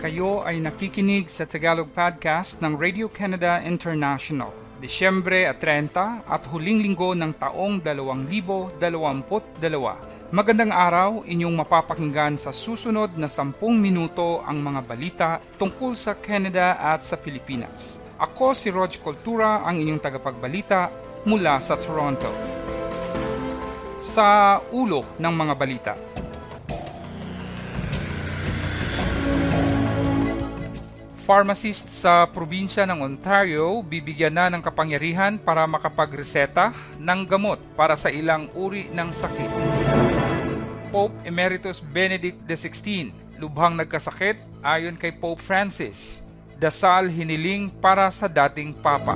Kayo ay nakikinig sa Tagalog Podcast ng Radio Canada International. Disyembre at 30 at huling linggo ng taong 2022. Magandang araw, inyong mapapakinggan sa susunod na 10 minuto ang mga balita tungkol sa Canada at sa Pilipinas. Ako si Rog Cultura, ang inyong tagapagbalita mula sa Toronto. Sa ulo ng mga balita. Pharmacist sa probinsya ng Ontario bibigyan na ng kapangyarihan para makapagreseta ng gamot para sa ilang uri ng sakit. Pope Emeritus Benedict XVI lubhang nagkasakit ayon kay Pope Francis. Dasal hiniling para sa dating papa.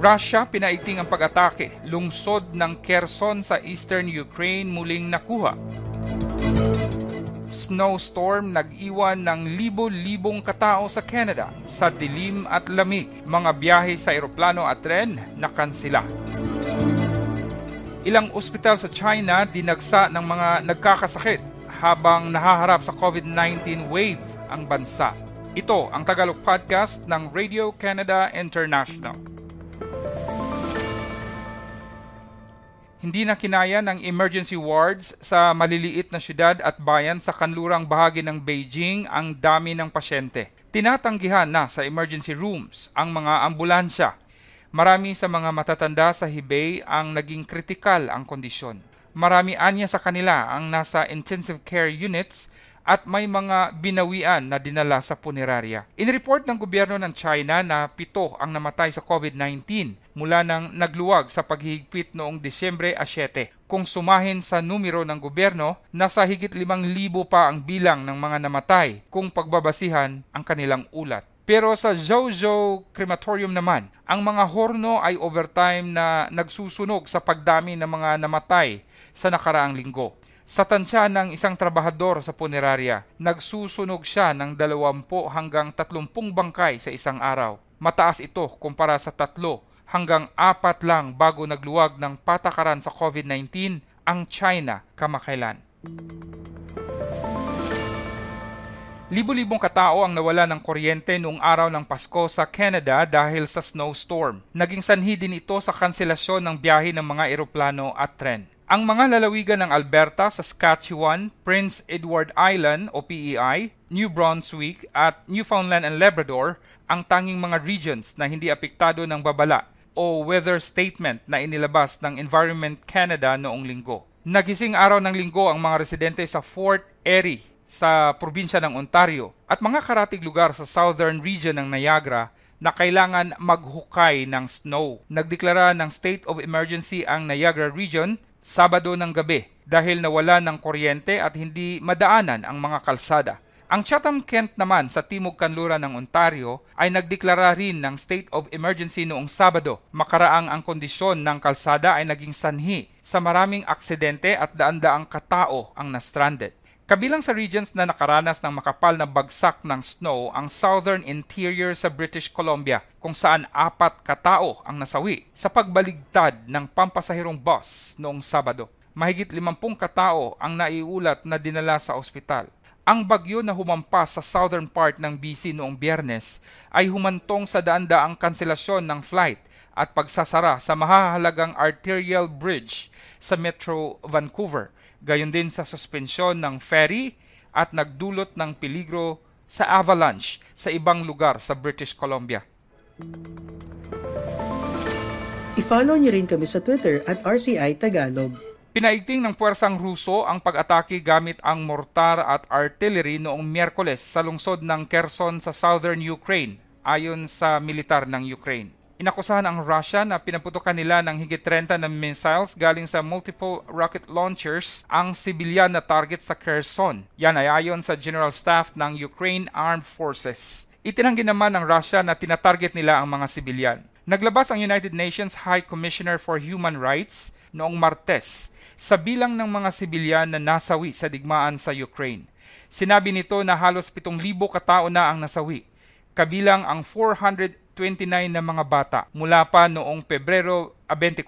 Russia pinaiting ang pag-atake. Lungsod ng Kherson sa eastern Ukraine muling nakuha snowstorm nag-iwan ng libo-libong katao sa Canada sa dilim at lamig. Mga biyahe sa eroplano at tren nakansila. Ilang ospital sa China dinagsa ng mga nagkakasakit habang nahaharap sa COVID-19 wave ang bansa. Ito ang Tagalog Podcast ng Radio Canada International. Hindi na kinaya ng emergency wards sa maliliit na syudad at bayan sa kanlurang bahagi ng Beijing ang dami ng pasyente. Tinatanggihan na sa emergency rooms ang mga ambulansya. Marami sa mga matatanda sa Hebei ang naging kritikal ang kondisyon. Marami anya sa kanila ang nasa intensive care units at may mga binawian na dinala sa punerarya. Inreport ng gobyerno ng China na pito ang namatay sa COVID-19 mula nang nagluwag sa paghihigpit noong Disyembre 7. Kung sumahin sa numero ng gobyerno, nasa higit 5,000 pa ang bilang ng mga namatay kung pagbabasihan ang kanilang ulat. Pero sa Zhou Crematorium naman, ang mga horno ay overtime na nagsusunog sa pagdami ng mga namatay sa nakaraang linggo. Sa tansya ng isang trabahador sa punerarya, nagsusunog siya ng 20 hanggang 30 bangkay sa isang araw. Mataas ito kumpara sa tatlo hanggang apat lang bago nagluwag ng patakaran sa COVID-19 ang China kamakailan. Libo-libong katao ang nawala ng kuryente noong araw ng Pasko sa Canada dahil sa snowstorm. Naging sanhi din ito sa kanselasyon ng biyahe ng mga eroplano at tren. Ang mga lalawigan ng Alberta, Saskatchewan, Prince Edward Island o PEI, New Brunswick at Newfoundland and Labrador ang tanging mga regions na hindi apektado ng babala o weather statement na inilabas ng Environment Canada noong linggo. Nagising araw ng linggo ang mga residente sa Fort Erie sa probinsya ng Ontario at mga karatig lugar sa southern region ng Niagara na kailangan maghukay ng snow. Nagdeklara ng state of emergency ang Niagara region Sabado ng gabi dahil nawala ng kuryente at hindi madaanan ang mga kalsada. Ang Chatham Kent naman sa timog kanluran ng Ontario ay nagdeklara rin ng state of emergency noong Sabado. Makaraang ang kondisyon ng kalsada ay naging sanhi sa maraming aksidente at daan-daang katao ang na-stranded. Kabilang sa regions na nakaranas ng makapal na bagsak ng snow ang southern interior sa British Columbia kung saan apat katao ang nasawi sa pagbaligtad ng pampasahirong bus noong Sabado. Mahigit 50 katao ang naiulat na dinala sa ospital. Ang bagyo na humampas sa southern part ng BC noong biyernes ay humantong sa daan-daang kanselasyon ng flight at pagsasara sa mahahalagang arterial bridge sa Metro Vancouver gayon din sa suspensyon ng ferry at nagdulot ng peligro sa avalanche sa ibang lugar sa British Columbia. I-follow niyo rin kami sa Twitter at RCI Tagalog. Pinaigting ng puwersang Ruso ang pag-atake gamit ang mortar at artillery noong Miyerkules sa lungsod ng Kherson sa southern Ukraine ayon sa militar ng Ukraine. Inakusahan ang Russia na pinaputukan nila ng higit 30 na missiles galing sa multiple rocket launchers ang sibilyan na target sa Kherson. Yan ay ayon sa General Staff ng Ukraine Armed Forces. Itinanggi naman ng Russia na tinatarget nila ang mga sibilyan. Naglabas ang United Nations High Commissioner for Human Rights noong Martes sa bilang ng mga sibilyan na nasawi sa digmaan sa Ukraine. Sinabi nito na halos 7,000 katao na ang nasawi, kabilang ang 400 29 na mga bata mula pa noong Pebrero 24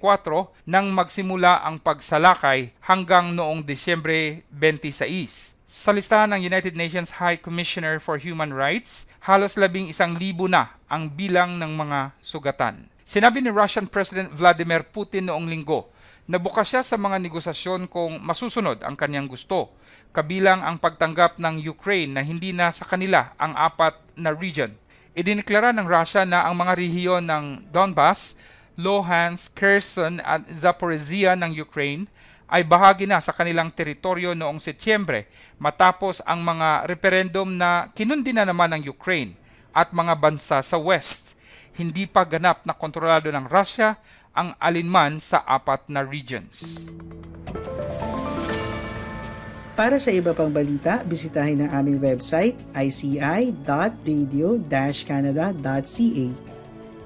nang magsimula ang pagsalakay hanggang noong Disyembre 26. Sa listahan ng United Nations High Commissioner for Human Rights, halos labing isang libo na ang bilang ng mga sugatan. Sinabi ni Russian President Vladimir Putin noong linggo na bukas siya sa mga negosasyon kung masusunod ang kanyang gusto, kabilang ang pagtanggap ng Ukraine na hindi na sa kanila ang apat na region. Idiniklara ng Russia na ang mga rehiyon ng Donbas, Luhansk, Kherson at Zaporizhia ng Ukraine ay bahagi na sa kanilang teritoryo noong Setyembre matapos ang mga referendum na kinundi na naman ng Ukraine at mga bansa sa West. Hindi pa ganap na kontrolado ng Russia ang alinman sa apat na regions. Para sa iba pang balita, bisitahin ang aming website ici.radio-canada.ca.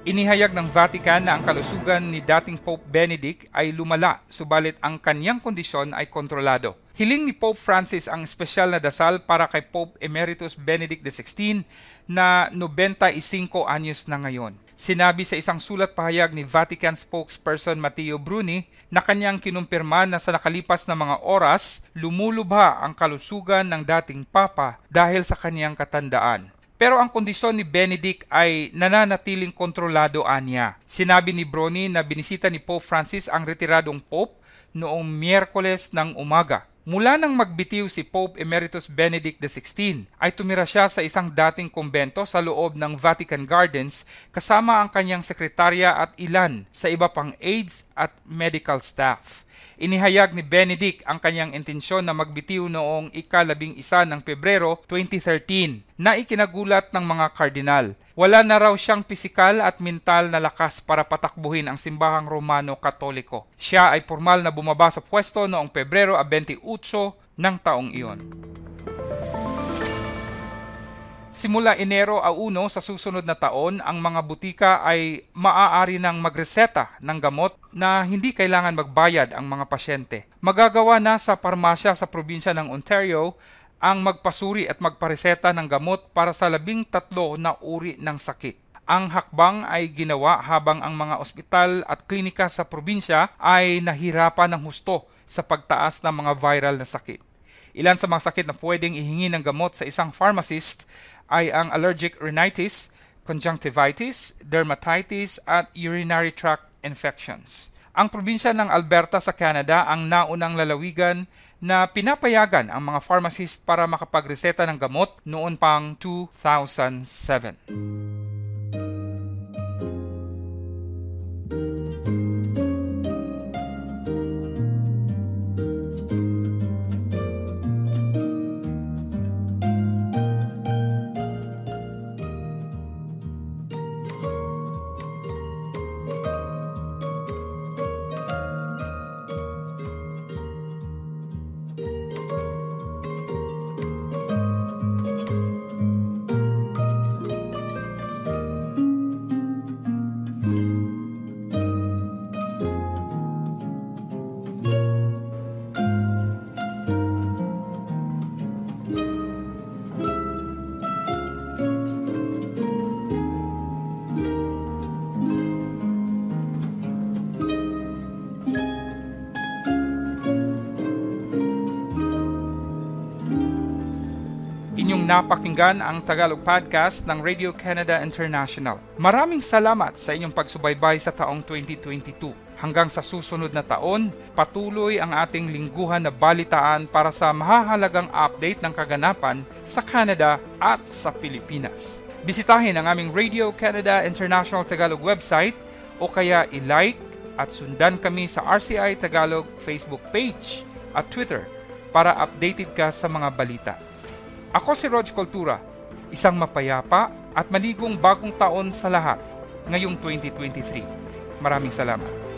Inihayag ng Vatican na ang kalusugan ni dating Pope Benedict ay lumala, subalit ang kanyang kondisyon ay kontrolado. Hiling ni Pope Francis ang espesyal na dasal para kay Pope Emeritus Benedict XVI na 95 anyos na ngayon. Sinabi sa isang sulat pahayag ni Vatican spokesperson Matteo Bruni na kanyang kinumpirma na sa nakalipas na mga oras, lumulubha ang kalusugan ng dating Papa dahil sa kanyang katandaan. Pero ang kondisyon ni Benedict ay nananatiling kontrolado anya. Sinabi ni Bruni na binisita ni Pope Francis ang retiradong Pope noong Miyerkules ng umaga. Mula nang magbitiw si Pope Emeritus Benedict XVI, ay tumira siya sa isang dating kumbento sa loob ng Vatican Gardens kasama ang kanyang sekretarya at ilan sa iba pang aides at medical staff. Inihayag ni Benedict ang kanyang intensyon na magbitiw noong ikalabing isa ng Pebrero 2013 na ikinagulat ng mga kardinal. Wala na raw siyang pisikal at mental na lakas para patakbuhin ang simbahang Romano Katoliko. Siya ay formal na bumaba sa pwesto noong Pebrero 28 ng taong iyon. Simula Enero a 1 sa susunod na taon, ang mga butika ay maaari nang magreseta ng gamot na hindi kailangan magbayad ang mga pasyente. Magagawa na sa parmasya sa probinsya ng Ontario ang magpasuri at magpareseta ng gamot para sa labing tatlo na uri ng sakit. Ang hakbang ay ginawa habang ang mga ospital at klinika sa probinsya ay nahirapan ng husto sa pagtaas ng mga viral na sakit. Ilan sa mga sakit na pwedeng ihingi ng gamot sa isang pharmacist ay ang allergic rhinitis, conjunctivitis, dermatitis at urinary tract infections. Ang probinsya ng Alberta sa Canada ang naunang lalawigan na pinapayagan ang mga pharmacist para makapagreseta ng gamot noon pang 2007. Napakinggan ang Tagalog Podcast ng Radio Canada International. Maraming salamat sa inyong pagsubaybay sa taong 2022. Hanggang sa susunod na taon, patuloy ang ating lingguhan na balitaan para sa mahahalagang update ng kaganapan sa Canada at sa Pilipinas. Bisitahin ang aming Radio Canada International Tagalog website o kaya i-like at sundan kami sa RCI Tagalog Facebook page at Twitter para updated ka sa mga balita. Ako si Rog Cultura, isang mapayapa at maligong bagong taon sa lahat ngayong 2023. Maraming salamat.